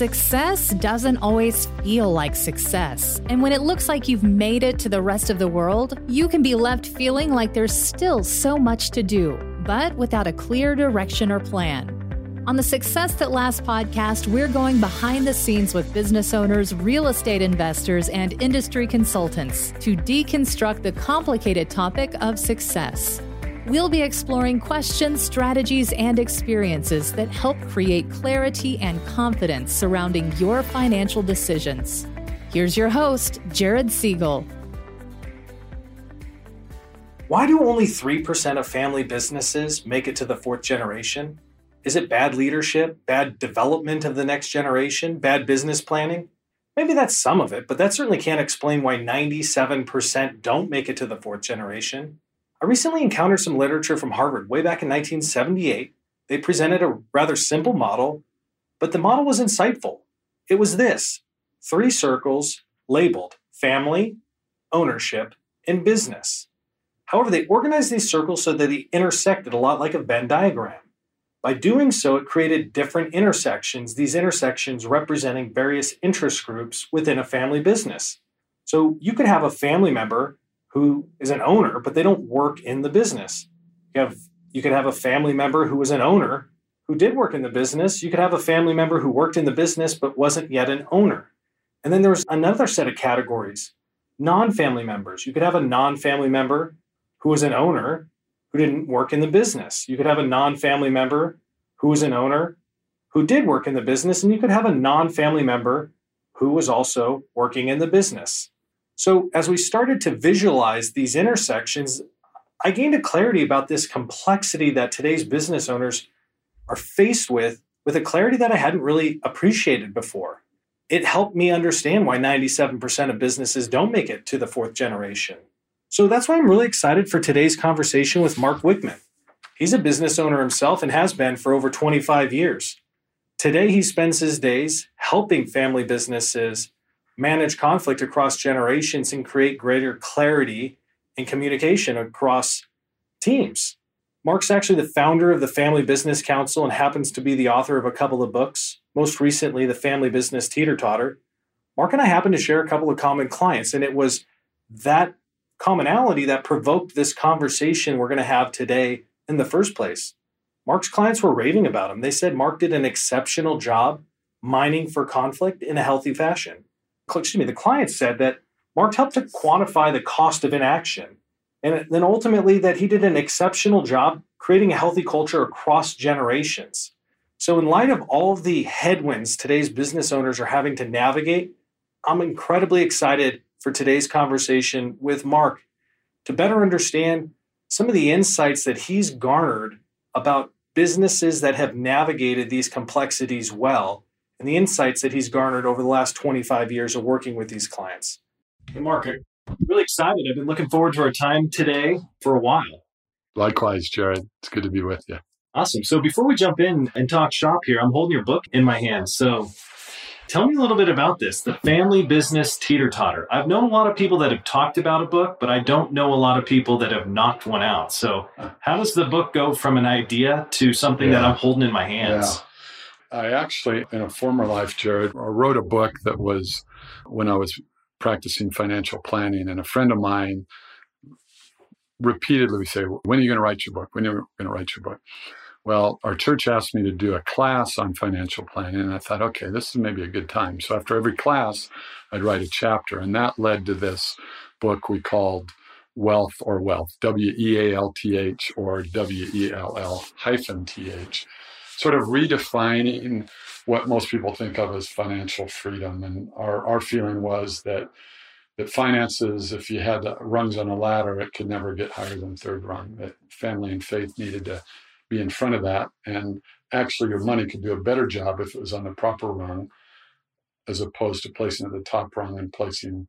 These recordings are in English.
Success doesn't always feel like success. And when it looks like you've made it to the rest of the world, you can be left feeling like there's still so much to do, but without a clear direction or plan. On the Success That Lasts podcast, we're going behind the scenes with business owners, real estate investors, and industry consultants to deconstruct the complicated topic of success. We'll be exploring questions, strategies, and experiences that help create clarity and confidence surrounding your financial decisions. Here's your host, Jared Siegel. Why do only 3% of family businesses make it to the fourth generation? Is it bad leadership, bad development of the next generation, bad business planning? Maybe that's some of it, but that certainly can't explain why 97% don't make it to the fourth generation. I recently encountered some literature from Harvard way back in 1978. They presented a rather simple model, but the model was insightful. It was this three circles labeled family, ownership, and business. However, they organized these circles so that they intersected a lot like a Venn diagram. By doing so, it created different intersections, these intersections representing various interest groups within a family business. So you could have a family member who is an owner, but they don't work in the business. You have you could have a family member who was an owner who did work in the business. You could have a family member who worked in the business but wasn't yet an owner. And then there's another set of categories, non-family members. You could have a non-family member who was an owner who didn't work in the business. You could have a non family member who was an owner who did work in the business, and you could have a non family member who was also working in the business. So, as we started to visualize these intersections, I gained a clarity about this complexity that today's business owners are faced with, with a clarity that I hadn't really appreciated before. It helped me understand why 97% of businesses don't make it to the fourth generation. So that's why I'm really excited for today's conversation with Mark Wickman. He's a business owner himself and has been for over 25 years. Today, he spends his days helping family businesses manage conflict across generations and create greater clarity and communication across teams. Mark's actually the founder of the Family Business Council and happens to be the author of a couple of books, most recently, The Family Business Teeter Totter. Mark and I happen to share a couple of common clients, and it was that commonality that provoked this conversation we're going to have today in the first place. Mark's clients were raving about him. They said Mark did an exceptional job mining for conflict in a healthy fashion. Excuse me, the client said that Mark helped to quantify the cost of inaction. And then ultimately, that he did an exceptional job creating a healthy culture across generations. So, in light of all of the headwinds today's business owners are having to navigate, I'm incredibly excited for today's conversation with Mark to better understand some of the insights that he's garnered about businesses that have navigated these complexities well and the insights that he's garnered over the last 25 years of working with these clients. Hey, Mark, I'm really excited. I've been looking forward to our time today for a while. Likewise, Jared. It's good to be with you. Awesome. So before we jump in and talk shop here, I'm holding your book in my hand. So Tell me a little bit about this, the family business teeter totter. I've known a lot of people that have talked about a book, but I don't know a lot of people that have knocked one out. So, how does the book go from an idea to something yeah. that I'm holding in my hands? Yeah. I actually, in a former life, Jared, uh, wrote a book that was when I was practicing financial planning, and a friend of mine repeatedly would say, When are you going to write your book? When are you going to write your book? Well, our church asked me to do a class on financial planning, and I thought, okay, this is maybe a good time. So after every class, I'd write a chapter, and that led to this book we called Wealth or Wealth, W E A L T H or W E L L hyphen T H, sort of redefining what most people think of as financial freedom. And our, our feeling was that that finances, if you had rungs on a ladder, it could never get higher than third rung. That family and faith needed to be in front of that. And actually, your money could do a better job if it was on the proper rung, as opposed to placing at the top rung and placing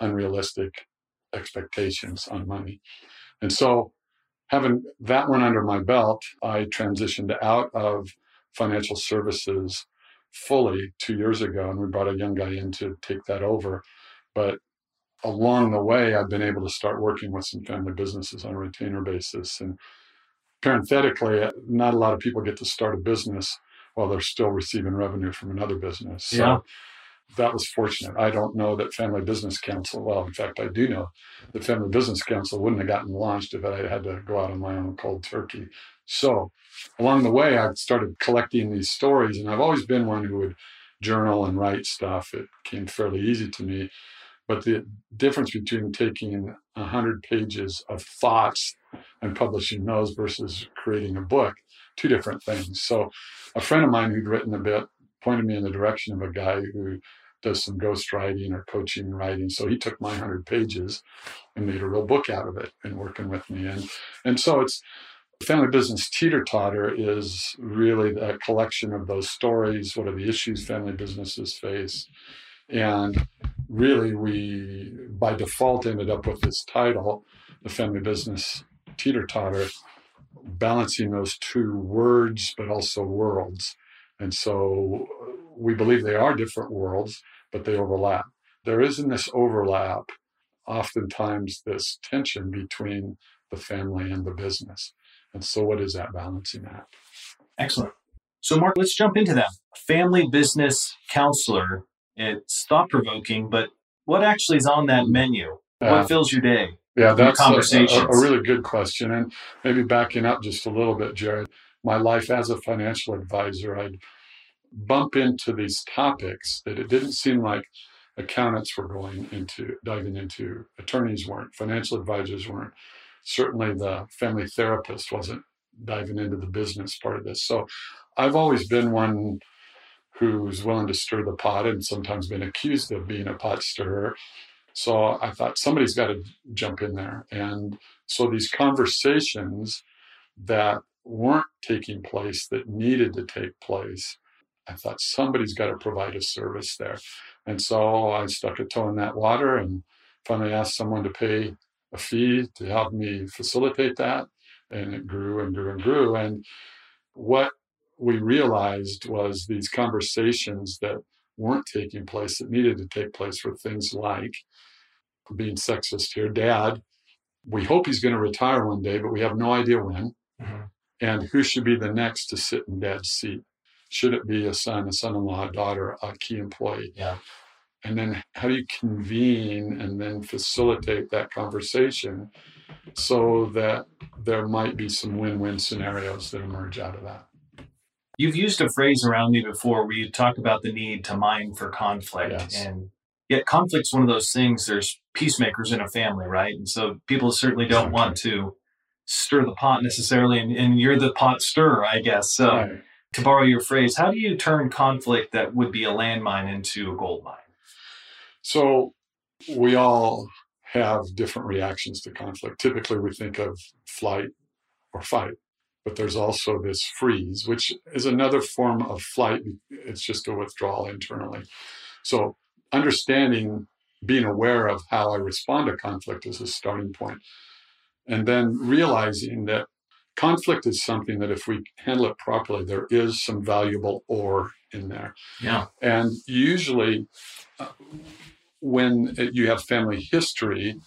unrealistic expectations on money. And so, having that one under my belt, I transitioned out of financial services fully two years ago, and we brought a young guy in to take that over. But along the way, I've been able to start working with some family businesses on a retainer basis and parenthetically, not a lot of people get to start a business while they're still receiving revenue from another business. So Yeah. That was fortunate. I don't know that Family Business Council, well, in fact, I do know the Family Business Council wouldn't have gotten launched if I had to go out on my own cold turkey. So along the way, I started collecting these stories, and I've always been one who would journal and write stuff. It came fairly easy to me. But the difference between taking 100 pages of thoughts and publishing those versus creating a book, two different things. So a friend of mine who'd written a bit pointed me in the direction of a guy who does some ghost writing or coaching writing. So he took my 100 pages and made a real book out of it and working with me. And, and so it's, Family Business Teeter Totter is really a collection of those stories. What are the issues family businesses face? And really, we by default ended up with this title, The Family Business Teeter Totter, balancing those two words, but also worlds. And so we believe they are different worlds, but they overlap. There is in this overlap oftentimes this tension between the family and the business. And so, what is that balancing act? Excellent. So, Mark, let's jump into that. Family business counselor. It's thought provoking, but what actually is on that menu? Uh, what fills your day? yeah, that's a, a, a really good question. And maybe backing up just a little bit, Jared, my life as a financial advisor, I'd bump into these topics that it didn't seem like accountants were going into, diving into, attorneys weren't, financial advisors weren't, certainly the family therapist wasn't diving into the business part of this. So I've always been one who's willing to stir the pot and sometimes been accused of being a pot stirrer. So I thought somebody's got to jump in there. And so these conversations that weren't taking place that needed to take place, I thought somebody's got to provide a service there. And so I stuck a toe in that water and finally asked someone to pay a fee to help me facilitate that. And it grew and grew and grew. And what we realized was these conversations that weren't taking place that needed to take place were things like being sexist here dad we hope he's going to retire one day but we have no idea when Mhm. And who should be the next to sit in dad's seat should it be a son a son-in-law a daughter a key employee Yeah. and then how do you convene and then facilitate that conversation so that there might be some win-win scenarios that emerge out of that You've used a phrase around me before where you talk about the need to mine for conflict. Yes. And yet, conflict's one of those things, there's peacemakers in a family, right? And so people certainly don't want to stir the pot necessarily. And, and you're the pot stirrer, I guess. So, Right. to borrow your phrase, how do you turn conflict that would be a landmine into a gold mine? So we all have different reactions to conflict. Typically, we think of flight or fight, but there's also this freeze, which is another form of flight. It's just a withdrawal internally. So understanding, being aware of how I respond to conflict is a starting point. And then realizing that conflict is something that if we handle it properly, there is some valuable ore in there. Yeah. And usually, uh, when you have family history,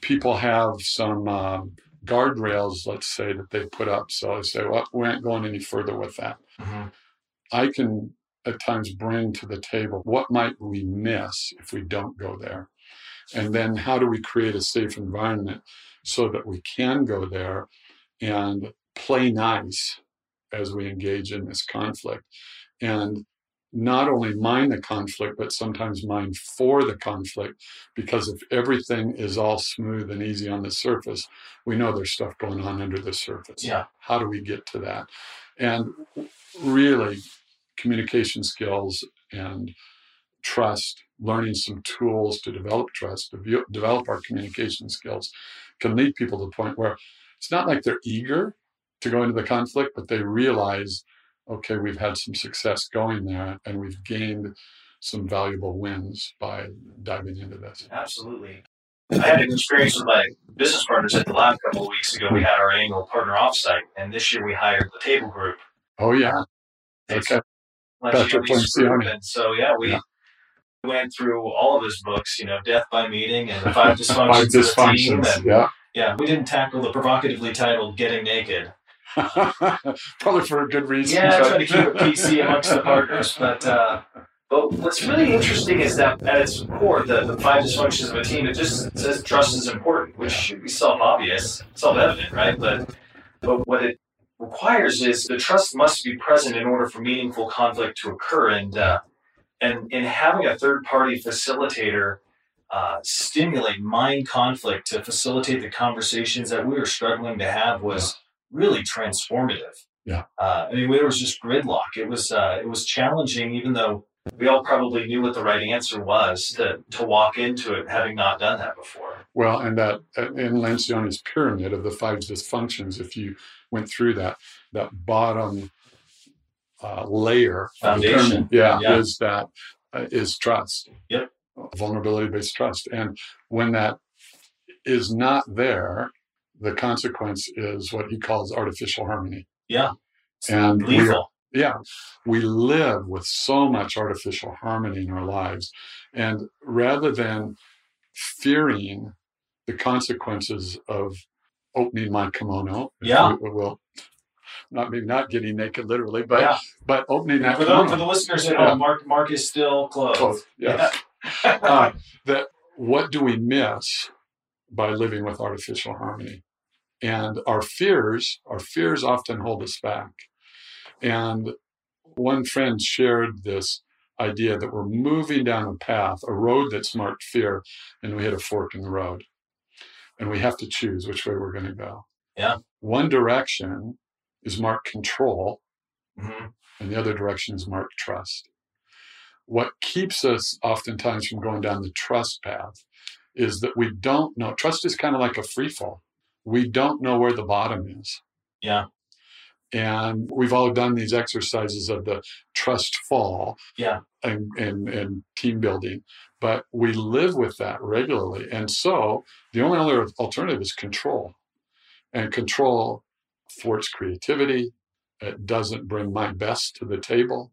people have some um, guardrails, let's say, that they put up. So I say, well, we aren't going any further with that. Mhm. I can at times bring to the table what might we miss if we don't go there? And then how do we create a safe environment so that we can go there and play nice as we engage in this conflict? And not only mind the conflict, but sometimes mind for the conflict, because if everything is all smooth and easy on the surface, we know there's stuff going on under the surface. Yeah. How do we get to that? And really, communication skills and trust, learning some tools to develop trust, to develop our communication skills, can lead people to the point where it's not like they're eager to go into the conflict, but they realize, okay, we've had some success going there and we've gained some valuable wins by diving into this. Absolutely. I had an experience with my business partners at the lab a couple of weeks ago. We had our annual partner offsite, and this year we hired the table group. Oh, yeah. Okay. Lencioni's group. Lencioni. And so, yeah, we Yeah. Went through all of his books, you know, Death by Meeting and the Five Dysfunctions Five of the Team. Yeah. yeah, we didn't tackle the provocatively titled Getting Naked. Probably for a good reason. Yeah, but- trying to keep it PC amongst the partners, but uh, but what's really interesting is that at its core, the, the five dysfunctions of a team, it just says trust is important, which should be self obvious, self evident, right? But but what it requires is the trust must be present in order for meaningful conflict to occur, and uh, and in having a third party facilitator. Uh, stimulate mind conflict to facilitate the conversations that we were struggling to have was really transformative. Yeah. Uh, I mean, there was just gridlock. It was uh, it was challenging, even though we all probably knew what the right answer was to to walk into it having not done that before. Well, and that uh, in Lencioni's pyramid of the five dysfunctions, if you went through that, that bottom uh, layer, Foundation. yeah, Yeah. is that uh, is trust. Yep. Vulnerability based trust, and when that is not there, the consequence is what he calls artificial harmony. Yeah. It's And we lethal. Yeah, we live with so much artificial harmony in our lives. And rather than fearing the consequences of opening my kimono, Yeah. we will, not maybe not getting naked literally, but yeah. but opening that For the, for the listeners at Yeah. home, Mark Mark is still clothed. Clothed, yes. uh, that what do we miss by living with artificial harmony and our fears our fears often hold us back and one friend shared this idea that we're moving down a path a road that's marked fear and we hit a fork in the road and we have to choose which way we're going to go Yeah. one direction is marked control Mhm. and the other direction is marked trust. What keeps us oftentimes from going down the trust path is that we don't know. Trust is kind of like a free fall. We don't know where the bottom is. Yeah. And we've all done these exercises of the trust fall Yeah. and, and, and team building, but we live with that regularly. And so the only other alternative is control. And control thwarts creativity. It doesn't bring my best to the table.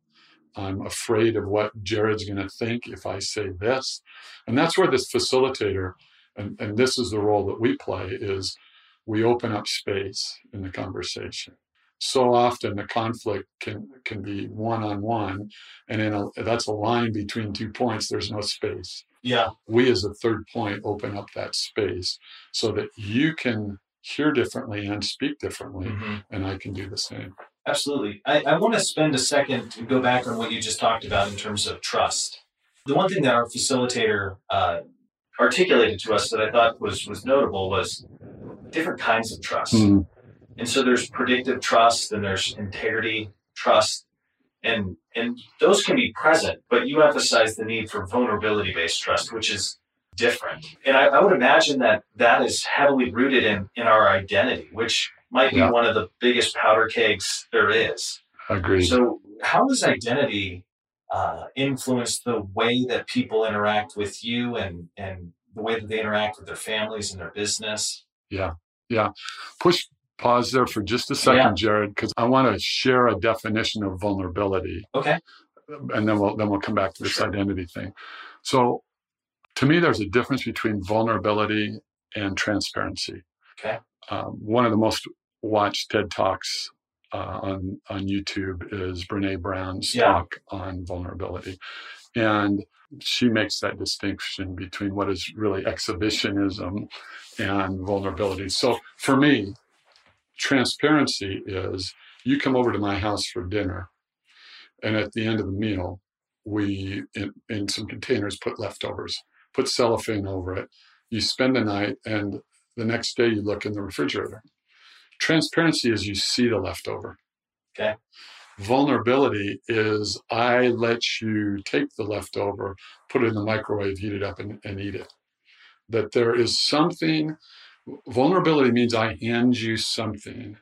I'm afraid of what Jared's going to think if I say this. And that's where this facilitator, and, and this is the role that we play, is we open up space in the conversation. So often the conflict can can be one on one, and in a, that's a line between two points. There's no space. Yeah. We, as a third point, open up that space so that you can hear differently and speak differently, Mhm. and I can do the same. Absolutely. I, I want to spend a second to go back on what you just talked about in terms of trust. The one thing that our facilitator uh, articulated to us that I thought was was notable was different kinds of trust. Mm, And so there's predictive trust and there's integrity trust. And and those can be present, but you emphasize the need for vulnerability based trust, which is different. And I, I would imagine that that is heavily rooted in, in our identity, which might be Yeah. one of the biggest powder kegs there is. Agreed. So, how does identity uh, influence the way that people interact with you and, and the way that they interact with their families and their business? Yeah, yeah. Push pause there for just a second, Yeah. Jared, because I want to share a definition of vulnerability. Okay. and then we'll then we'll come back to this Sure. identity thing. So, to me, there's a difference between vulnerability and transparency. Okay. Um, one of the most watched TED talks uh, on on YouTube is Brene Brown's Yeah. talk on vulnerability, and she makes that distinction between what is really exhibitionism and vulnerability. So, for me, transparency is you come over to my house for dinner and at the end of the meal we in, in some containers put leftovers put cellophane over it you spend the night and the next day you look in the refrigerator transparency is you see the leftover Okay. vulnerability is i let you take the leftover put it in the microwave heat it up and, and eat it that there is something vulnerability means i hand you something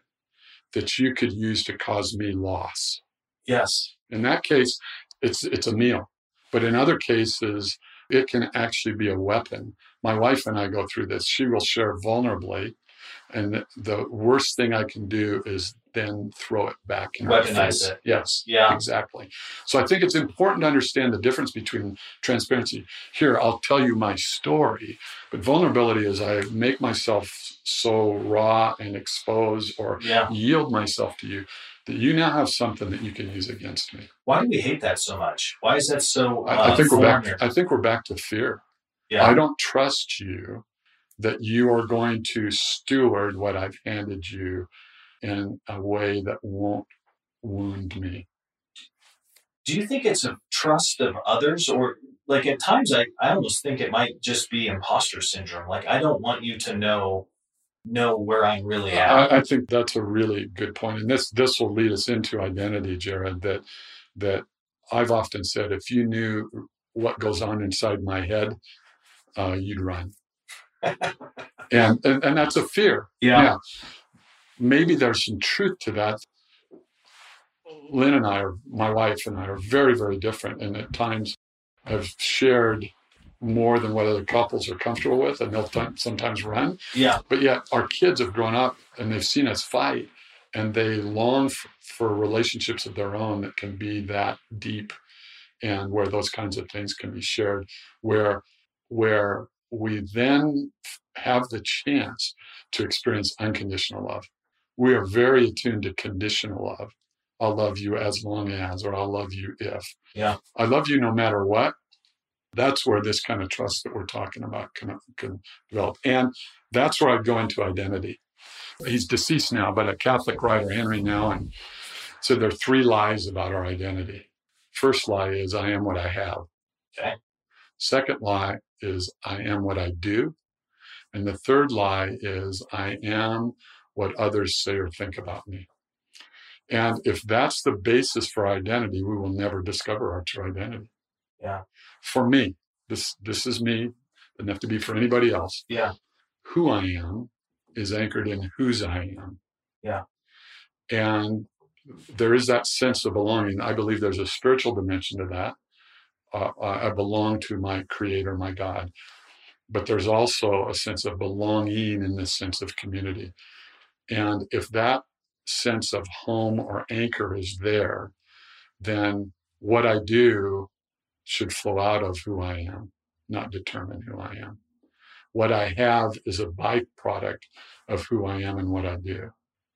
that you could use to cause me loss Yes. in that case, it's it's a meal. But in other cases, it can actually be a weapon. My wife and I go through this. She will share vulnerably, and the worst thing I can do is then throw it back in Weaponize face. it. Yes, Yeah. exactly. So I think it's important to understand the difference between transparency. Here, I'll tell you my story, but vulnerability is I make myself so raw and expose or Yeah. yield myself to you that you now have something that you can use against me. Why do we hate that so much? Why is that so? Uh, I, I think we're back. I think we're back to fear. Yeah. I don't trust you that you are going to steward what I've handed you in a way that won't wound me. do you think it's a trust of others or like at times I, I almost think it might just be imposter syndrome like i don't want you to know know where i'm really at I, I think that's a really good point, and this this will lead us into identity, Jared. That that I've often said, if you knew what goes on inside my head, uh, you'd run, and, and and that's a fear. yeah Yeah. Maybe there's some truth to that. Lynn and I are, my wife and I are very, very different. And at times I've shared more than what other couples are comfortable with. And they'll t- sometimes run. yeah But yet our kids have grown up and they've seen us fight and they long f- for relationships of their own that can be that deep and where those kinds of things can be shared, where, where we then have the chance to experience unconditional love. We are very attuned to conditional love. I'll love you as long as, or I'll love you if. Yeah. I love you no matter what. That's where this kind of trust that we're talking about can, can develop. And that's where I'd go into identity. He's deceased now, but a Catholic writer, Henri Nouwen, said there are three lies about our identity. First lie is, I am what I have. Okay. Second lie is, I am what I do. And the third lie is, I am what others say or think about me. And if that's the basis for identity, we will never discover our true identity. Yeah. For me, this this is me. Doesn't have to be for anybody else. yeah Who I am is anchored in whose I am. Yeah. And there is that sense of belonging. I believe there's a spiritual dimension to that. Uh, I I belong to my creator, my God. But there's also a sense of belonging in this sense of community. And if that sense of home or anchor is there, then what I do should flow out of who I am, not determine who I am. What I have is a byproduct of who I am and what I do.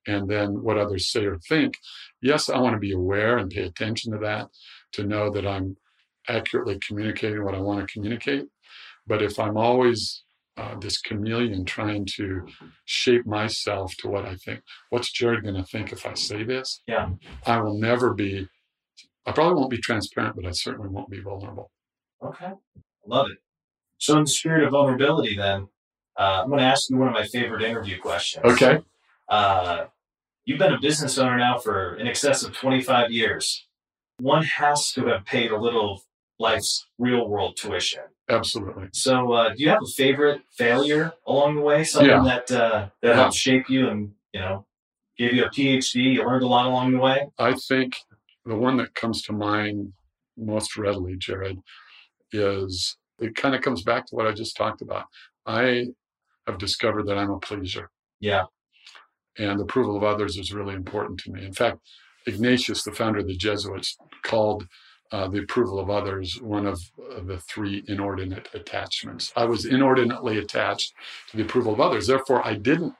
And then what others say or think, yes, I want to be aware and pay attention to that to know that I'm accurately communicating what I want to communicate. But if I'm always uh, this chameleon trying to shape myself to what I think, what's Jared going to think if I say this? Yeah. I will never be, I probably won't be transparent, but I certainly won't be vulnerable. okay love it so in the spirit of vulnerability then uh, i'm going to ask you one of my favorite interview questions Okay. uh, you've been a business owner now for in excess of 25 years one has to have paid a little life's real world tuition Absolutely. So, uh, do you have a favorite failure along the way? Something Yeah. that uh, that Yeah. helped shape you and you know gave you a PhD. You learned a lot along the way. I think the one that comes to mind most readily, Jared, is it kind of comes back to what I just talked about. I have discovered that I'm a pleaser, Yeah, and approval of others is really important to me. In fact, Ignatius, the founder of the Jesuits, called uh, the approval of others one of uh, the three inordinate attachments. I was inordinately attached to the approval of others. Therefore, I didn't.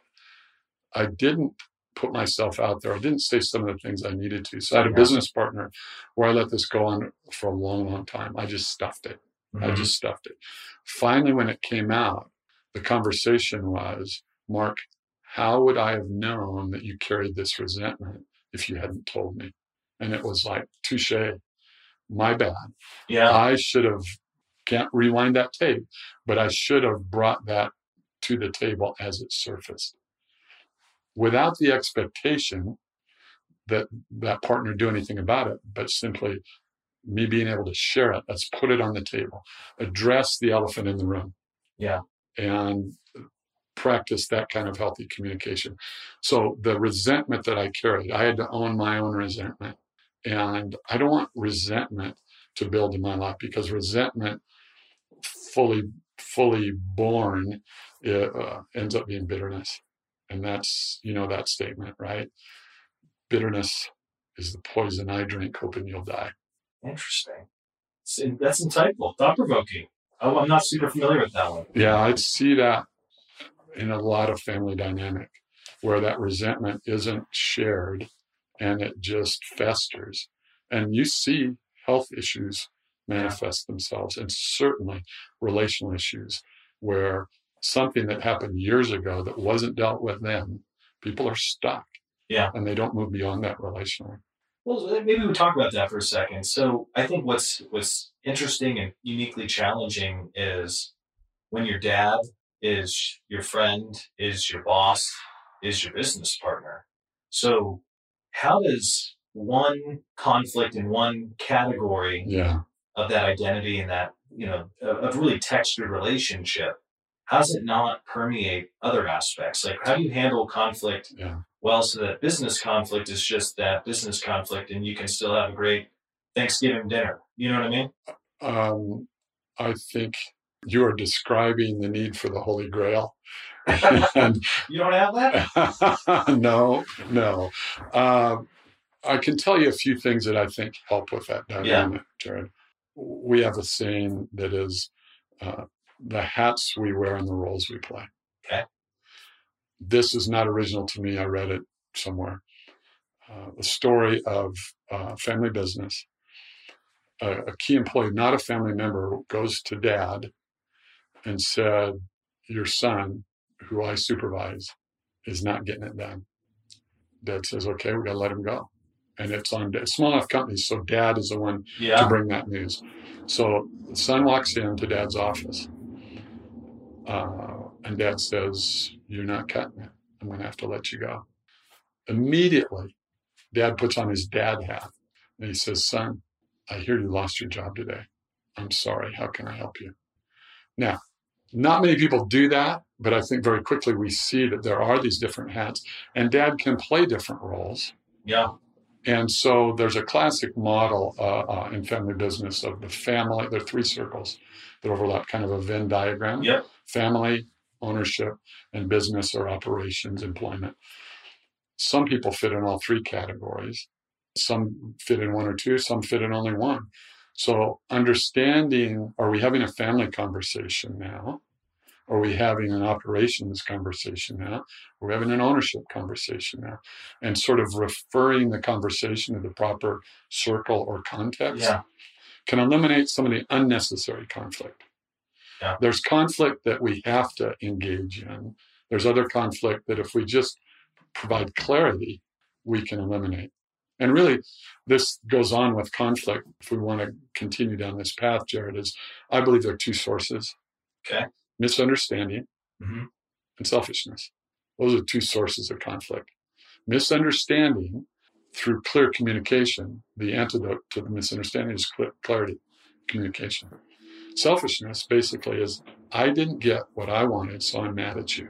I didn't put myself out there. I didn't say some of the things I needed to. So I had a Yeah. business partner where I let this go on for a long, long time. I just stuffed it. I Mhm. just stuffed it. Finally, when it came out, the conversation was, Mark, how would I have known that you carried this resentment if you hadn't told me? And it was like, touche, my bad. yeah, I should have, can't rewind that tape, but I should have brought that to the table as it surfaced without the expectation that that partner do anything about it, but simply me being able to share it. Let's put it on the table, address the elephant in the room. Yeah. And practice that kind of healthy communication. So the resentment that I carried, I had to own my own resentment. And I don't want resentment to build in my life because resentment fully, fully born uh, ends up being bitterness. And that's, you know, that statement, right? bitterness is the poison I drink, hoping you'll die. Interesting. That's insightful, thought provoking. Oh, I'm not super familiar with that one. Yeah, I'd see that in a lot of family dynamic where that resentment isn't shared and it just festers. And you see health issues manifest yeah. themselves and certainly relational issues where something that happened years ago that wasn't dealt with then, people are stuck. Yeah. And they don't move beyond that relationally. Well, maybe we talk about that for a second. So I think what's what's interesting and uniquely challenging is when your dad is your friend, is your boss, is your business partner. So how does one conflict in one category yeah. of that identity and that, you know, of really textured relationship, how does it not permeate other aspects? Like how do you handle conflict yeah well so that business conflict is just that business conflict and you can still have a great Thanksgiving dinner. You know what I mean? Um, I think you are describing the need for the Holy Grail. and, you don't have that? no, no. Um, I can tell you a few things that I think help with that dynamic, yeah. Jared. We have a saying that is uh, the hats we wear and the roles we play. Okay this is not original to me. I read it somewhere. Uh, the story of uh, family business. A, a key employee, not a family member, goes to dad and said, Your son, who I supervise, is not getting it done. Dad says, Okay, we got to let him go. And it's on small enough companies, so dad is the one yeah. to bring that news. So the son walks into dad's office uh, and dad says, You're not cutting it. I'm going to have to let you go. Immediately, dad puts on his dad hat and he says, Son, I hear you lost your job today. I'm sorry. How can I help you? Now, not many people do that, but I think very quickly we see that there are these different hats, and dad can play different roles. Yeah. And so there's a classic model uh, uh, in family business of the family. There are three circles that overlap, kind of a Venn diagram. Yep. Family, ownership, and business or operations, employment. Some people fit in all three categories. Some fit in one or two, some fit in only one. So understanding, are we having a family conversation now? Are we having an operations conversation now? Are we having an ownership conversation now? And sort of referring the conversation to the proper circle or context yeah. can eliminate some of the unnecessary conflict. Yeah. There's conflict that we have to engage in. There's other conflict that if we just provide clarity, we can eliminate. And really, this goes on with conflict. If we want to continue down this path, Jared, is I believe there are two sources. Okay. Misunderstanding mm-hmm. and selfishness. Those are two sources of conflict. Misunderstanding through clear communication, the antidote to the misunderstanding is clarity, communication. Selfishness basically is I didn't get what I wanted, so I'm mad at you.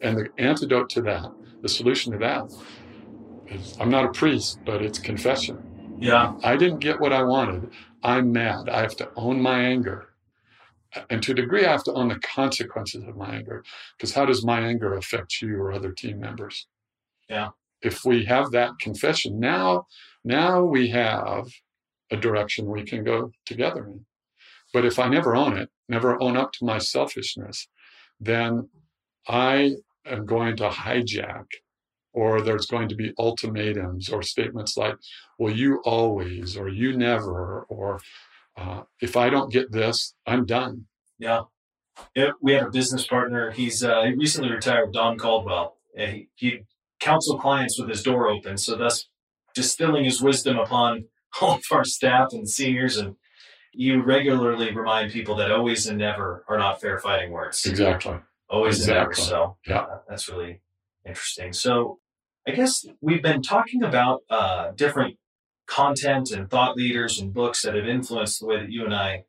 And the antidote to that, the solution to that, is I'm not a priest, but it's confession. Yeah. I didn't get what I wanted. I'm mad. I have to own my anger. And to a degree, I have to own the consequences of my anger. Because how does my anger affect you or other team members? Yeah. If we have that confession, now, now we have a direction we can go together in. But if I never own it, never own up to my selfishness, then I am going to hijack, or there's going to be ultimatums or statements like, well, you always, or you never, or uh, if I don't get this, I'm done. Yeah. We have a business partner. He's uh, he recently retired, Don Caldwell. He, he counsel clients with his door open, so thus distilling his wisdom upon all of our staff and seniors and you regularly remind people that always and never are not fair fighting words. Exactly. Always exactly. and never. So yeah, uh, that's really interesting. So I guess we've been talking about uh, different content and thought leaders and books that have influenced the way that you and I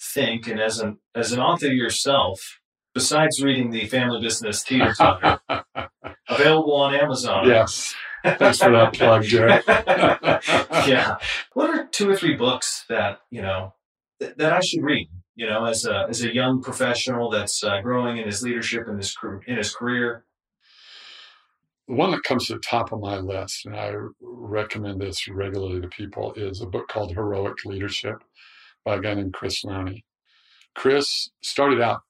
think. And as an as an author yourself, besides reading the Family Business Teeter Totter, available on Amazon. Yes. Thanks for that plug, Jared. yeah. What are two or three books that you know th- that I should read. You know, as a as a young professional that's uh, growing in his leadership in his in his career. the one that comes to the top of my list, and I recommend this regularly to people, is a book called Heroic Leadership by a guy named Chris Lowney. Chris started out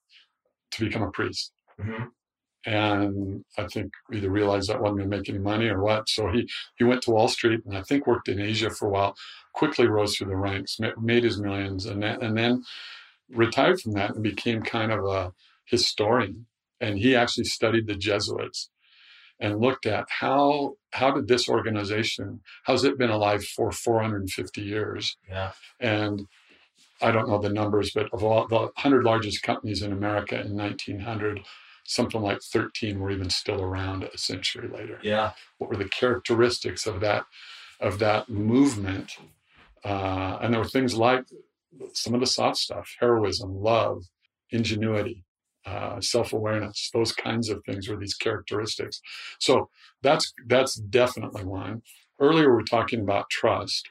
to become a priest. Mm-hmm. And I think either realized that wasn't going to make any money or what. So he, he went to Wall Street and I think worked in Asia for a while, quickly rose through the ranks, made his millions, and then, and then retired from that and became kind of a historian. And he actually studied the Jesuits and looked at how how did this organization how's it been alive for 450 years? Yeah. And i don't know the numbers but of all the 100 largest companies in america in 1900 something like 13 were even still around a century later. Yeah. What were the characteristics of that of that movement uh, and there were things like some of the soft stuff heroism love ingenuity uh, self-awareness those kinds of things were these characteristics. So that's that's definitely one. Earlier we are talking about trust.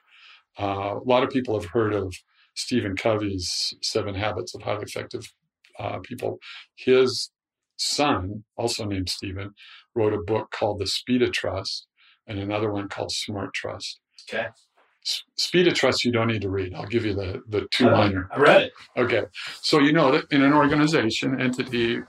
Uh, a lot of people have heard of stephen covey's seven habits of highly effective uh, people. His son also named stephen wrote a book called the speed of trust and another one called smart trust. Okay Speed of Trust, you don't need to read. I'll give you the, the two liner. I read it. Okay. So you know that in an organization, entity,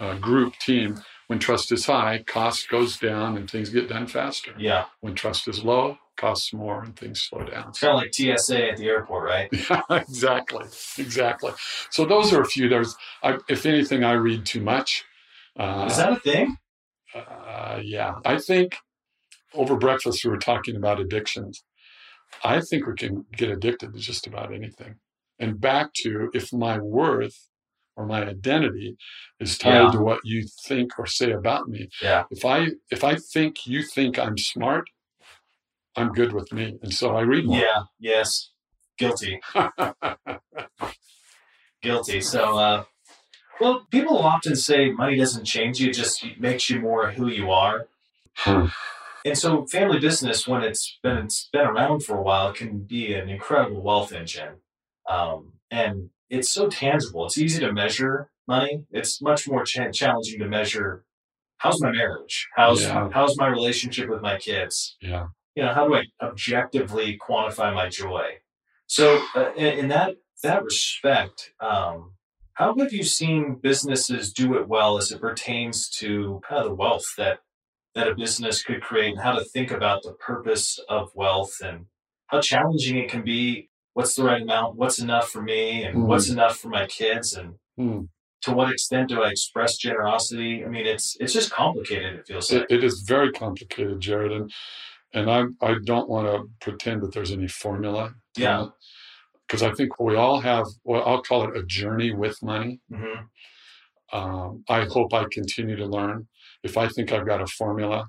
uh, group, team, when trust is high, cost goes down and things get done faster. Yeah. When trust is low, costs more and things slow down. It's kind of like TSA at the airport, right? Yeah, exactly. Exactly. So those are a few. There's, I, if anything, I read too much. Uh, is that a thing? Uh, yeah. I think over breakfast we were talking about addictions. I think we can get addicted to just about anything. And back to if my worth or my identity is tied yeah. to what you think or say about me. Yeah. If I if I think you think I'm smart, I'm good with me. And so I read more. Yeah, yes. Guilty. Guilty. So uh well, people often say money doesn't change you, it just makes you more who you are. And so, family business, when it's been it's been around for a while, can be an incredible wealth engine, um, and it's so tangible. It's easy to measure money. It's much more cha- challenging to measure. How's my marriage? How's yeah. how's my relationship with my kids? Yeah. You know, how do I objectively quantify my joy? So, uh, in, in, that that respect, um, how have you seen businesses do it well as it pertains to kind of the wealth that that a business could create and how to think about the purpose of wealth and how challenging it can be. What's the right amount? What's enough for me? And mm. what's enough for my kids? And mm. to what extent do I express generosity? I mean, it's it's just complicated. It feels it, like it is very complicated, Jared. And and I I don't want to pretend that there's any formula. Yeah. Because I think we all have, well, I'll call it a journey with money. Mm-hmm. Um, I hope I continue to learn if I think I've got a formula,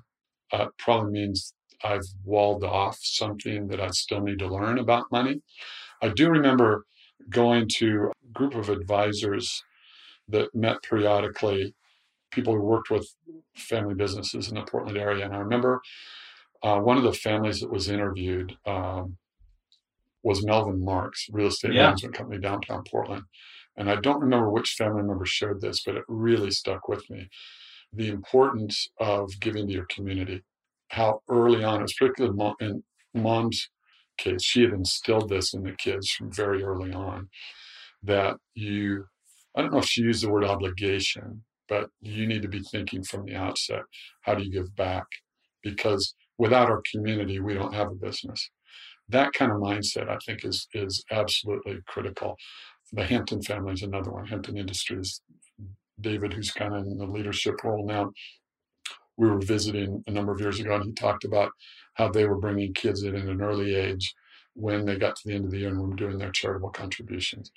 uh, probably means I've walled off something that I still need to learn about money. I do remember going to a group of advisors that met periodically, people who worked with family businesses in the Portland area. And I remember uh, one of the families that was interviewed um, was Melvin Marks, real estate yeah. management company downtown Portland. And I don't remember which family member shared this, but it really stuck with me the importance of giving to your community. How early on, particularly in mom's case, she had instilled this in the kids from very early on that you, I don't know if she used the word obligation, but you need to be thinking from the outset how do you give back? Because without our community, we don't have a business. That kind of mindset, I think, is is absolutely critical. The Hampton family is another one. Hampton Industries David, who's kind of in the leadership role now, we were visiting a number of years ago, and he talked about how they were bringing kids in at an early age when they got to the end of the year and were doing their charitable contributions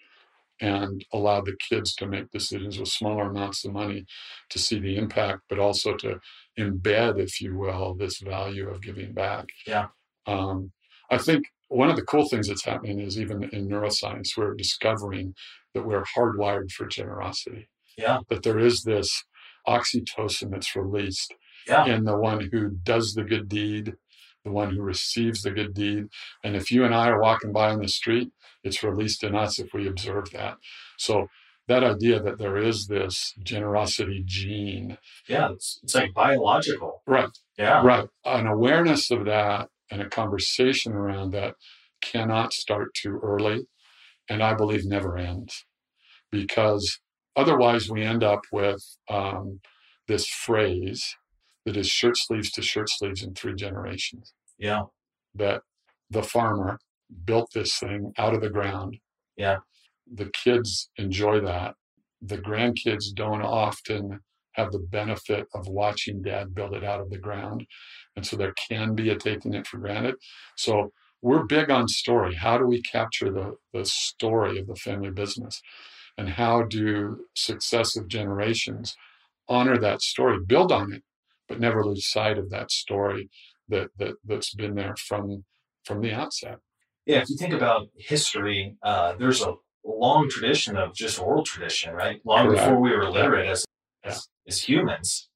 and allowed the kids to make decisions with smaller amounts of money to see the impact, but also to embed, if you will, this value of giving back. Yeah. Um, I think one of the cool things that's happening is even in neuroscience, we're discovering that we're hardwired for generosity. Yeah. That there is this oxytocin that's released yeah. in the one who does the good deed, the one who receives the good deed. And if you and I are walking by on the street, it's released in us if we observe that. So that idea that there is this generosity gene. Yeah, it's, it's like biological. Right. Yeah. Right. An awareness of that and a conversation around that cannot start too early and I believe never ends because otherwise we end up with um, this phrase that is shirt sleeves to shirt sleeves in three generations. Yeah. That the farmer built this thing out of the ground. Yeah. The kids enjoy that. The grandkids don't often have the benefit of watching dad build it out of the ground. And so there can be a taking it for granted. So we're big on story. How do we capture the, the story of the family business? And how do successive generations honor that story, build on it, but never lose sight of that story that, that that's been there from from the outset. Yeah, if you think about history, uh, there's a long tradition of just oral tradition, right? Long Correct. before we were literate as, Yeah. as as humans,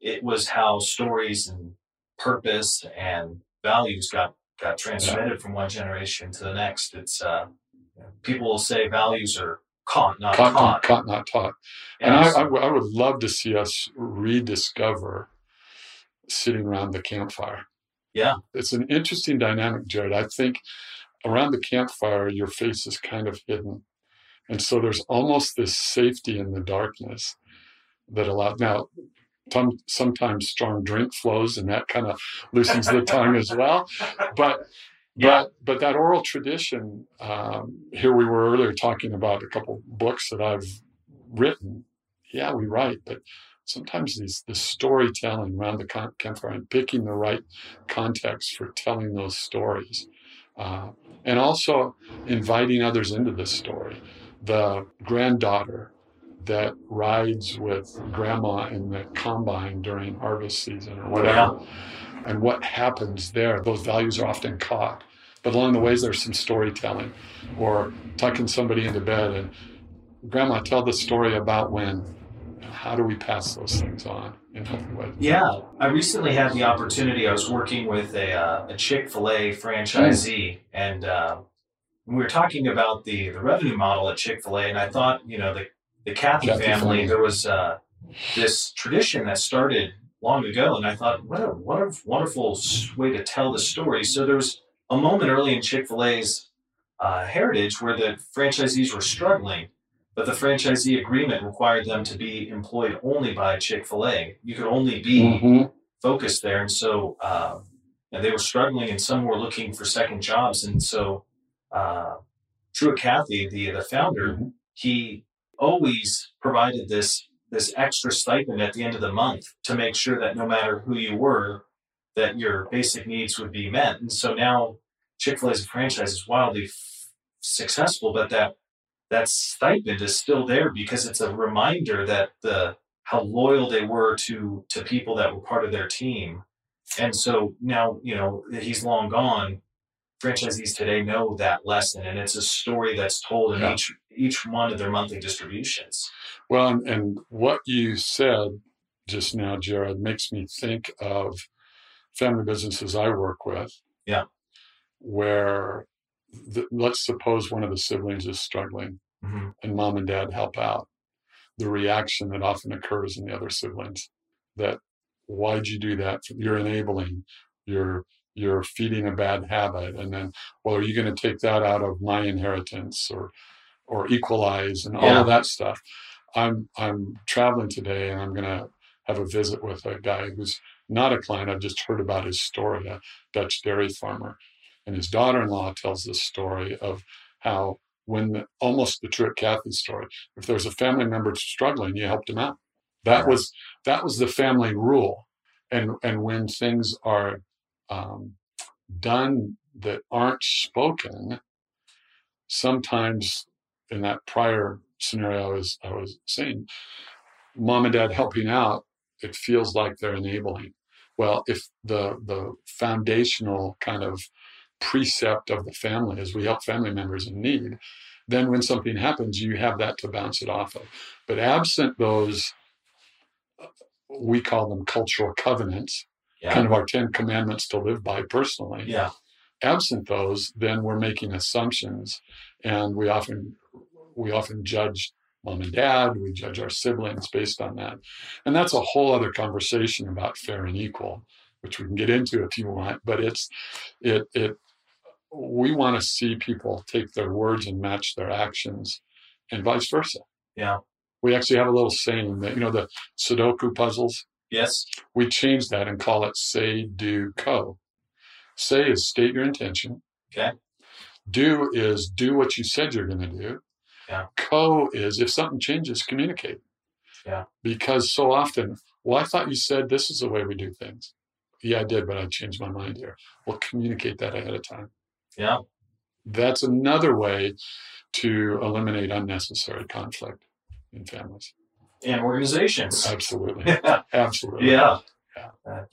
it was how stories and purpose and values got got transmitted from one generation to the next. It's uh, people will say values are caught, not Caught, taught. not, caught, not taught. And Yeah, I, I, so- w- I would love to see us rediscover sitting around the campfire. Yeah. It's an interesting dynamic, Jared. I think around the campfire, your face is kind of hidden. And so there's almost this safety in the darkness that allows. Now, some, sometimes strong drink flows and that kind of loosens the tongue as well. But Yeah. but but that oral tradition. Um, here we were earlier talking about a couple books that I've written. Yeah, we write, but sometimes these the storytelling around the campfire and picking the right context for telling those stories, uh, and also inviting others into this story. The granddaughter that rides with grandma in the combine during harvest season or whatever and what happens there. Those values are often caught. But along the ways, there's some storytelling or tucking somebody into bed and grandma, tell the story about when. How do we pass those things on in ways? Yeah, I recently had the opportunity. I was working with a, uh, a Chick Fil A franchisee, and uh, we were talking about the the revenue model at Chick Fil A. And I thought, you know, the the Cathy, Cathy family, family. there was uh, this tradition that started long ago, and I thought, what a what a wonderful way to tell the story. So there was a moment early in Chick Fil A's uh, heritage where the franchisees were struggling. But the franchisee agreement required them to be employed only by Chick Fil A. You could only be Mhm. focused there, and so uh, and they were struggling, and some were looking for second jobs, and so uh, Truett Cathy, the the founder, Mhm. he always provided this this extra stipend at the end of the month to make sure that no matter who you were, that your basic needs would be met. And so now Chick Fil as franchise is wildly f- successful, but that that stipend is still there because it's a reminder that the how loyal they were to to people that were part of their team. And so now, you know, he's long gone. Franchisees today know that lesson, and it's a story that's told in Yeah. each each one of their monthly distributions. Well, and, and what you said just now, Jared, makes me think of family businesses I work with. Yeah. Where, the, let's suppose one of the siblings is struggling hmm and mom and dad help out. The reaction that often occurs in the other siblings that, why'd you do that? You're enabling, you're, you're feeding a bad habit. And then, well, are you going to take that out of my inheritance or, or equalize and all Yeah. of that stuff? I'm I'm traveling today and I'm gonna have a visit with a guy who's not a client. I've just heard about his story, a Dutch dairy farmer, and his daughter-in-law tells this story of how when the, almost the Truett Cathy story, if there's a family member struggling, you helped him out. That Yeah. was that was the family rule, and and when things are um, done that aren't spoken, sometimes in that prior scenario I was, I was saying, mom and dad helping out, it feels like they're enabling. Well, if the the foundational kind of precept of the family is we help family members in need, then when something happens, you have that to bounce it off of. But absent those, uh, we call them cultural covenants, Yeah. kind of our Ten Commandments to live by personally yeah. absent those, then we're making assumptions, and we often we often judge mom and dad. We judge our siblings based on that. And that's a whole other conversation about fair and equal, which we can get into if you want. But it's, it, it, we want to see people take their words and match their actions and vice versa. Yeah. We actually have a little saying that, you know, the Sudoku puzzles, Yes. we change that and call it say, do, co. Say is state your intention. Okay. Do is do what you said you're going to do. Yeah. Co is if something changes, communicate. Yeah. Because so often, well, I thought you said this is the way we do things. Yeah, I did, but I changed my mind here. Well, communicate that ahead of time. Yeah. That's another way to eliminate unnecessary conflict in families. And organizations. Absolutely. yeah. Absolutely. Yeah. Yeah.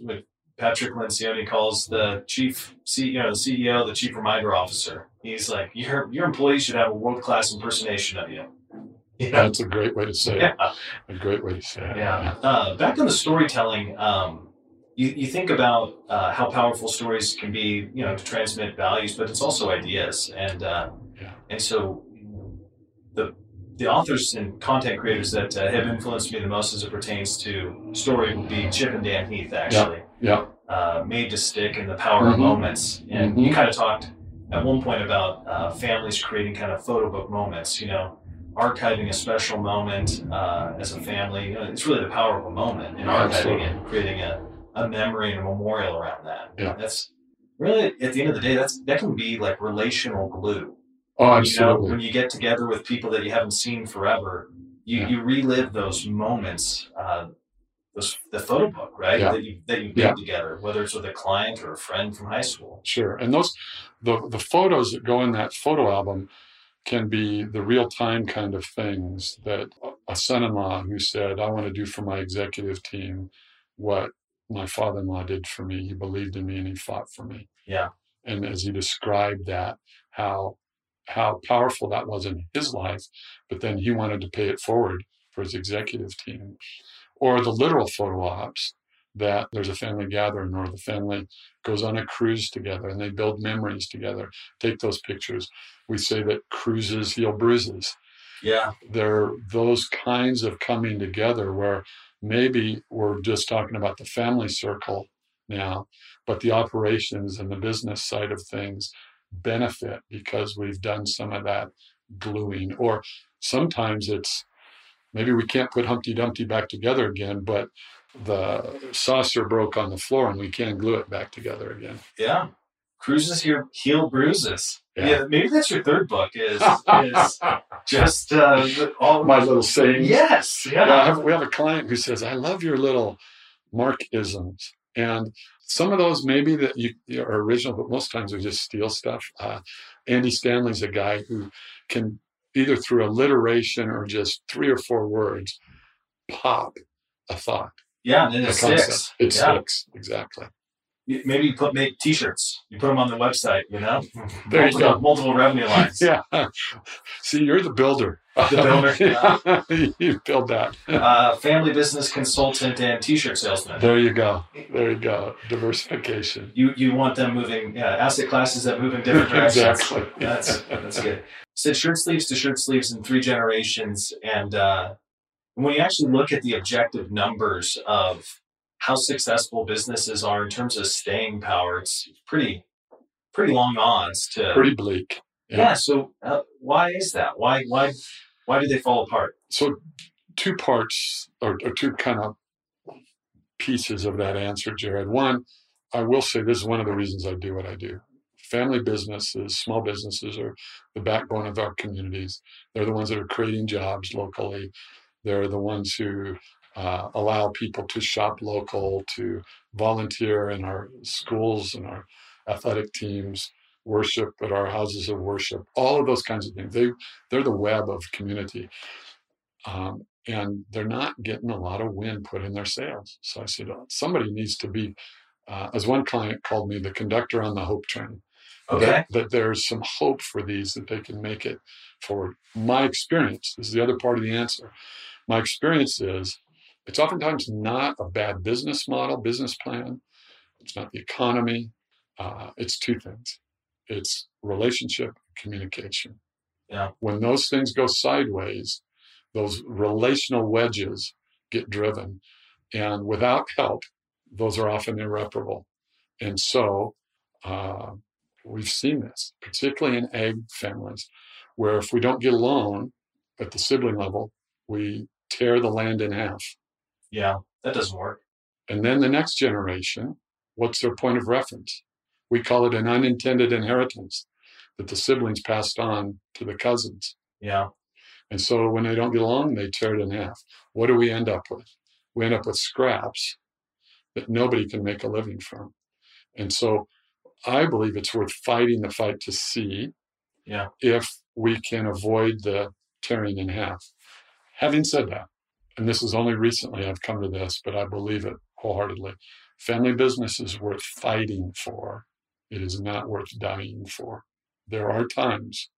Uh, Patrick Lencioni calls the chief CEO, the CEO, the chief reminder officer. He's like, your your employees should have a world class impersonation of you. Know? That's a great way to say it. Yeah. A great way to say it. Yeah. Uh, back on the storytelling, um, you, you think about uh, how powerful stories can be, you know, to transmit values, but it's also ideas. And uh, Yeah. and so the the authors and content creators that uh, have influenced me the most as it pertains to story would be Chip and Dan Heath, actually. Yeah. Uh, made to stick and the power of Mhm. moments. And Mhm. you kind of talked at one point about uh, families creating kind of photo book moments, you know, archiving a special moment uh, as a family. You know, it's really the power of a moment and archiving Absolutely. it, creating a, a memory and a memorial around that. Yeah. That's really, at the end of the day, that's that can be like relational glue. Oh, You know, absolutely. when you get together with people that you haven't seen forever, you, Yeah. you relive those moments, uh, those, the photo book, right? Yeah. That you that you Yeah. together, whether it's with a client or a friend from high school. Sure. And those the the photos that go in that photo album can be the real time kind of things that a son-in-law who said, I want to do for my executive team what my father-in-law did for me. He believed in me and he fought for me. Yeah. And as he described that, how how powerful that was in his life, but then he wanted to pay it forward for his executive team. Or the literal photo ops that there's a family gathering or the family goes on a cruise together and they build memories together, take those pictures. We say that cruises heal bruises. Yeah. There are those kinds of coming together where maybe we're just talking about the family circle now, but the operations and the business side of things benefit because we've done some of that gluing. Or sometimes it's maybe we can't put Humpty Dumpty back together again, but the saucer broke on the floor and we can't glue it back together again. Yeah. Cruises here heal bruises. Yeah. Yeah. maybe that's your third book is is just uh, all My little saying. Yes. Yeah. Yeah, have, we have a client who says, "I love your little Markisms," and some of those maybe that you are original, but most times we just steal stuff. Uh, Andy Stanley's a guy who can either through alliteration or just three or four words pop a thought, Yeah, and it sticks. It yeah. sticks exactly. You- Maybe you put make T-shirts. You put them on the website. You know, There you multiple, go. multiple revenue lines. Yeah. See, you're the builder. The builder. you build that. Uh, family business consultant and T-shirt salesman. There you go. There you go. Diversification. You you want them moving yeah, asset classes that move in different directions. Exactly. That's that's good. Said shirt sleeves to shirt sleeves in three generations, and uh, when you actually look at the objective numbers of how successful businesses are in terms of staying power, it's pretty pretty long odds to Pretty bleak. yeah. So uh, why is that? Why why why do they fall apart? So, two parts or, or two kind of pieces of that answer, Jared. One, I will say this is one of the reasons I do what I do. Family businesses, small businesses are the backbone of our communities. They're the ones that are creating jobs locally. They're the ones who uh, allow people to shop local, to volunteer in our schools and our athletic teams, worship at our houses of worship, all of those kinds of things. They they're the web of community. Um, and they're not getting a lot of wind put in their sails. So I said, oh, somebody needs to be, uh, as one client called me, the conductor on the hope train. Okay. That, that there's some hope for these that they can make it forward. My experience this is the other part of the answer. My experience is it's oftentimes not a bad business model, business plan. It's not the economy. Uh, it's two things. It's relationship, communication. Yeah. When those things go sideways, those relational wedges get driven. And without help, those are often irreparable. And so uh, we've seen this, particularly in egg families, where if we don't get along at the sibling level, we tear the land in half. Yeah, that doesn't work. And then the next generation, what's their point of reference? We call it an unintended inheritance that the siblings passed on to the cousins. Yeah. And so when they don't get along, they tear it in half. What do we end up with? We end up with scraps that nobody can make a living from. And so I believe it's worth fighting the fight to see yeah. if we can avoid the tearing in half. Having said that, and this is only recently I've come to this, but I believe it wholeheartedly. Family business is worth fighting for. It is not worth dying for. There are times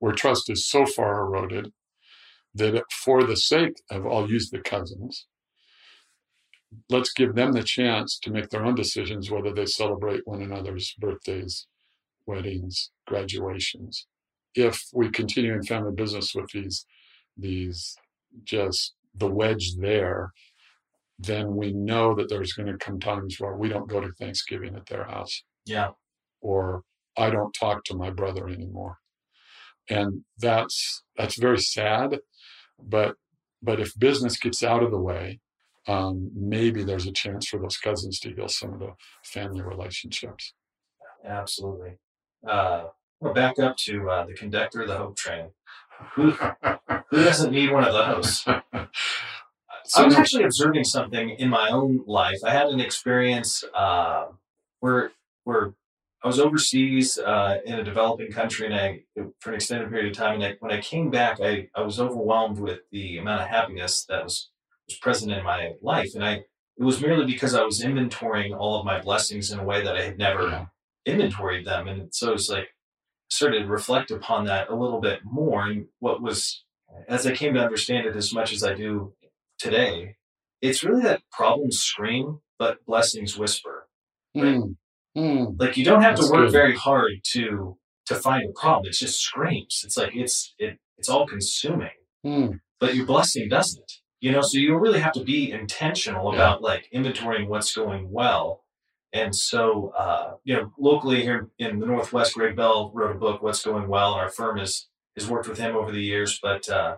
where trust is so far eroded that for the sake of, I'll use the cousins, let's give them the chance to make their own decisions whether they celebrate one another's birthdays, weddings, graduations. If we continue in family business with these, these just the wedge there, then we know that there's going to come times where we don't go to Thanksgiving at their house. Yeah. Or I don't talk to my brother anymore. And that's that's very sad. But but if business gets out of the way, um, maybe there's a chance for those cousins to heal some of the family relationships. Absolutely. Uh, we'll back up to uh, the conductor of the Hope Train. Who, who doesn't need one of those? so I was actually observing something in my own life. I had an experience uh, where where I was overseas uh, in a developing country, and I for an extended period of time. And I, when I came back, I, I was overwhelmed with the amount of happiness that was was present in my life, and I it was merely because I was inventorying all of my blessings in a way that I had never yeah. inventoried them, and so it's like started to reflect upon that a little bit more, and what was as I came to understand it as much as I do today, it's really that problems scream, but blessings whisper. Right? Mm. Mm, like you don't have to work good. very hard to to find a problem. It just screams. It's like it's it it's all consuming. Mm. But your blessing doesn't. You know, so you really have to be intentional yeah. about like inventorying what's going well. And so, uh, you know, locally here in the Northwest, Greg Bell wrote a book, "What's Going Well." And our firm has has worked with him over the years, but uh,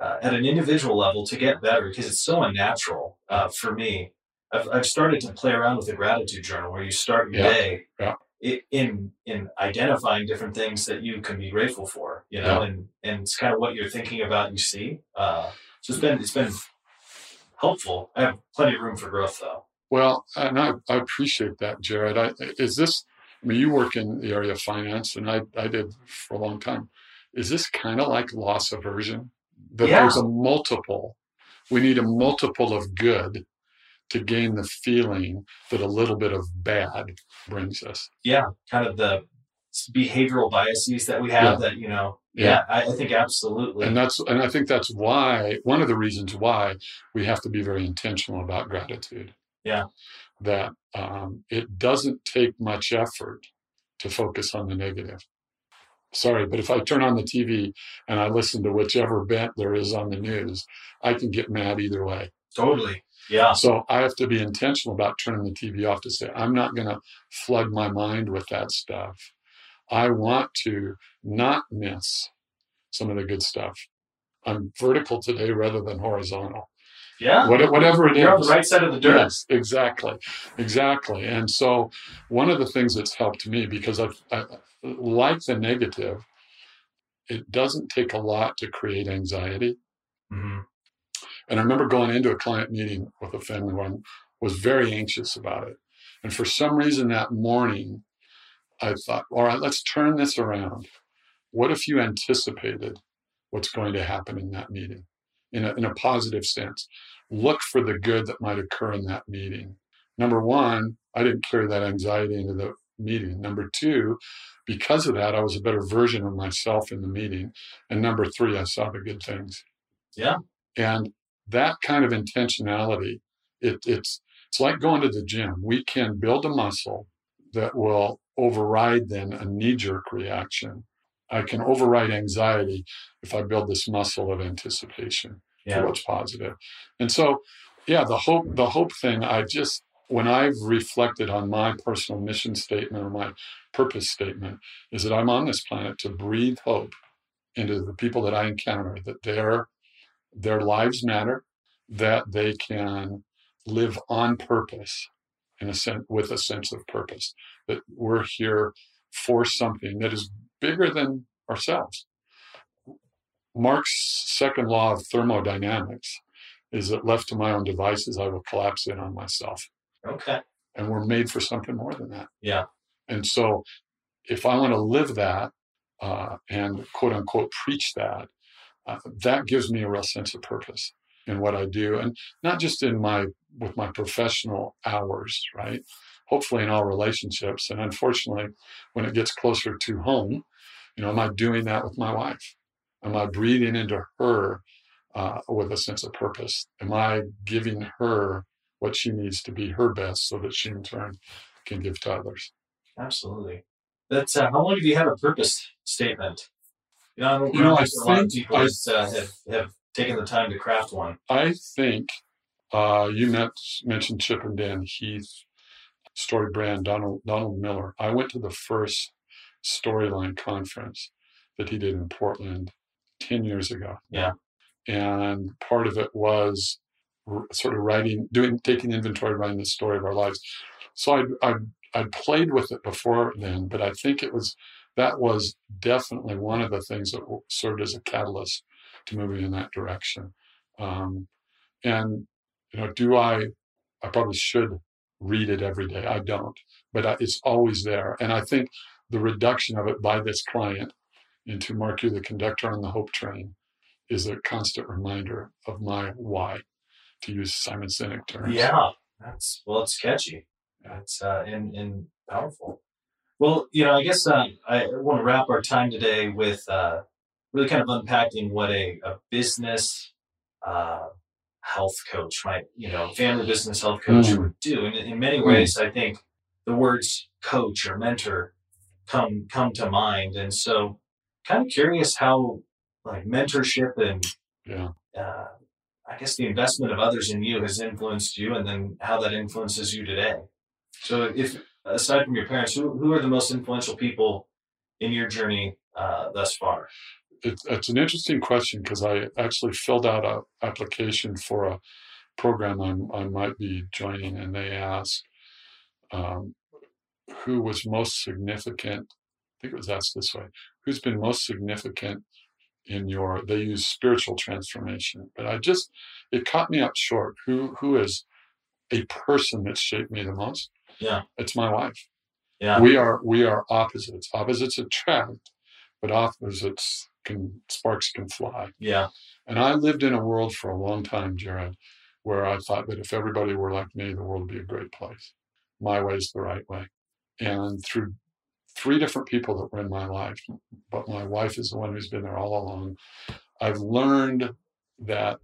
uh, at an individual level, to get better because it's so unnatural uh, for me I've, I've started to play around with the gratitude journal where you start your yeah. day yeah. in in identifying different things that you can be grateful for, you know, yeah. and and it's kind of what you're thinking about. You see, uh, so it's been it's been helpful. I have plenty of room for growth, though. Well, and I, I appreciate that, Jared. I, is this? I mean, you work in the area of finance, and I I did for a long time. Is this kind of like loss aversion? That yeah. there's a multiple. We need a multiple of good to gain the feeling that a little bit of bad brings us. Yeah, kind of the behavioral biases that we have yeah. that you know yeah, yeah I, I, think absolutely and that's and i think that's why one of the reasons why we have to be very intentional about gratitude yeah that um, it doesn't take much effort to focus on the negative sorry but if i turn on the tv and i listen to whichever bent there is on the news i can get mad either way totally yeah. So I have to be intentional about turning the TV off to say, I'm not going to flood my mind with that stuff. I want to not miss some of the good stuff. I'm vertical today rather than horizontal. Yeah. What, whatever it You're is. on the right side of the dirt. Yes, exactly. Exactly. And so one of the things that's helped me because I, I like the negative, it doesn't take a lot to create anxiety. Mm-hmm. And I remember going into a client meeting with a family one was very anxious about it. And for some reason that morning, I thought, all right, let's turn this around. What if you anticipated what's going to happen in that meeting in a, in a positive sense? Look for the good that might occur in that meeting. Number one, I didn't carry that anxiety into the meeting. Number two, because of that, I was a better version of myself in the meeting. And number three, I saw the good things. Yeah. And that kind of intentionality, it, it's it's like going to the gym. We can build a muscle that will override then a knee jerk reaction. I can override anxiety if I build this muscle of anticipation Yeah. positive. And so, yeah, the hope the hope thing, I just when I've reflected on my personal mission statement or my purpose statement, is that I'm on this planet to breathe hope into the people that I encounter, that their their lives matter, that they can live on purpose in a sense with a sense of purpose, that we're here for something that is bigger than ourselves. Mark's second law of thermodynamics is that left to my own devices, I will collapse in on myself. Okay. And we're made for something more than that. Yeah. And so if I want to live that uh, and quote unquote preach that, uh, that gives me a real sense of purpose in what I do. And not just in my, with my professional hours, right? Hopefully in all relationships. And unfortunately, when it gets closer to home, you know, am I doing that with my wife? Am I breathing into her uh, with a sense of purpose? Am I giving her what she needs to be her best so that she in turn can give to others? Absolutely. That's uh, how long have you had a purpose statement? You know, You know, I if a lot of think people I- uh, have have taken the time to craft one. I think uh, you met, mentioned Chip and Dan Heath, StoryBrand, Donald, Donald Miller. I went to the first Storyline conference that he did in Portland 10 years ago. Yeah. And part of it was r- sort of writing, doing, taking inventory, writing the story of our lives. So I'd, I'd, I'd played with it before then, but I think it was, that was definitely one of the things that served as a catalyst to moving in that direction. Um, and you know, do I? I probably should read it every day. I don't, but I, it's always there. And I think the reduction of it by this client into Mark, you the conductor on the Hope Train, is a constant reminder of my why, to use Simon Sinek terms. Yeah, that's well, it's catchy. It's uh, and and powerful. Well, you know, I guess uh, I want to wrap our time today with uh, really kind of unpacking what a, a business uh, health coach might, you know, family business health coach Mm. would do. And in many Mm. ways, I think the words coach or mentor come come to mind. And so, kind of curious how like mentorship and Yeah. uh, I guess the investment of others in you has influenced you, and then how that influences you today. So, if aside from your parents, who who are the most influential people in your journey uh, thus far? It's, it's an interesting question because I actually filled out a application for a program I'm, I might be joining, and they asked um, who was most significant. I think it was asked this way: Who's been most significant in your? They use spiritual transformation, but I just it caught me up short. Who who is a person that shaped me the most? Yeah. it's my wife. Yeah, We are we are opposites. Opposites attract, but opposites can sparks can fly. yeah, And I lived in a world for a long time, Jared, where I thought that if everybody were like me, the world would be a great place. My way is the right way. And through three different people that were in my life, but my wife is the one who's been there all along, I've learned that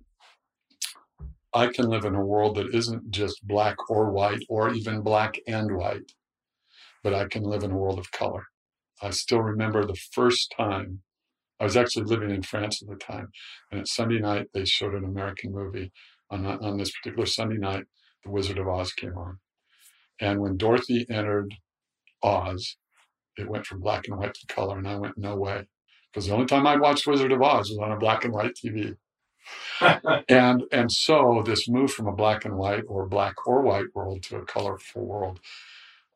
I can live in a world that isn't just black or white or even black and white, but I can live in a world of color. I still remember the first time I was actually living in France at the time, and at Sunday night they showed an American movie. On on this particular Sunday night, The Wizard of Oz came on, and when Dorothy entered Oz, it went from black and white to color, and I went no way, because the only time I'd watched Wizard of Oz was on a black and white TV. and and so this move from a black and white or black or white world to a colorful world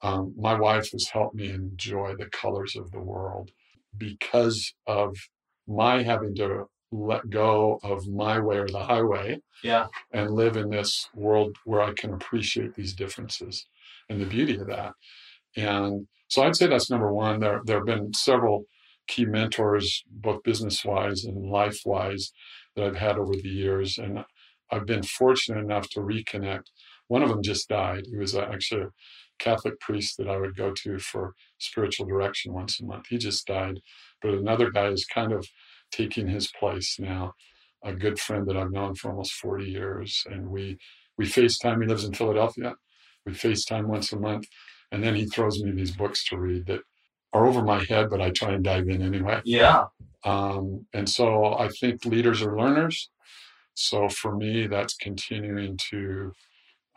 um, my wife has helped me enjoy the colors of the world because of my having to let go of my way or the highway yeah, and live in this world where I can appreciate these differences and the beauty of that. And so I'd say that's number one. There, there have been several key mentors, both business wise and life wise, that I've had over the years. And I've been fortunate enough to reconnect. One of them just died. He was uh, actually a Catholic priest that I would go to for spiritual direction once a month. He just died. But another guy is kind of taking his place now a good friend that I've known for almost 40 years. And we, we FaceTime. He lives in Philadelphia. We FaceTime once a month. And then he throws me these books to read that are over my head, but I try and dive in anyway. Yeah. Um, and so I think leaders are learners. So for me, that's continuing to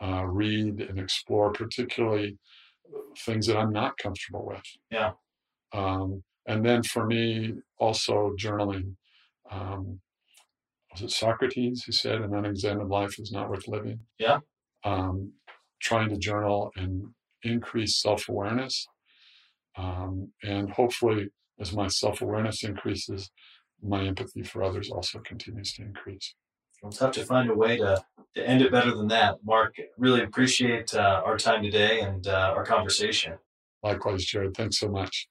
uh, read and explore, particularly things that I'm not comfortable with. Yeah. Um, and then for me, also journaling. Um, was it Socrates who said, "An unexamined life is not worth living"? Yeah. Um, trying to journal and increase self-awareness, um, and hopefully, as my self-awareness increases, my empathy for others also continues to increase. We'll have to find a way to, to end it better than that. Mark, really appreciate uh, our time today and uh, our conversation. Likewise, Jared. Thanks so much.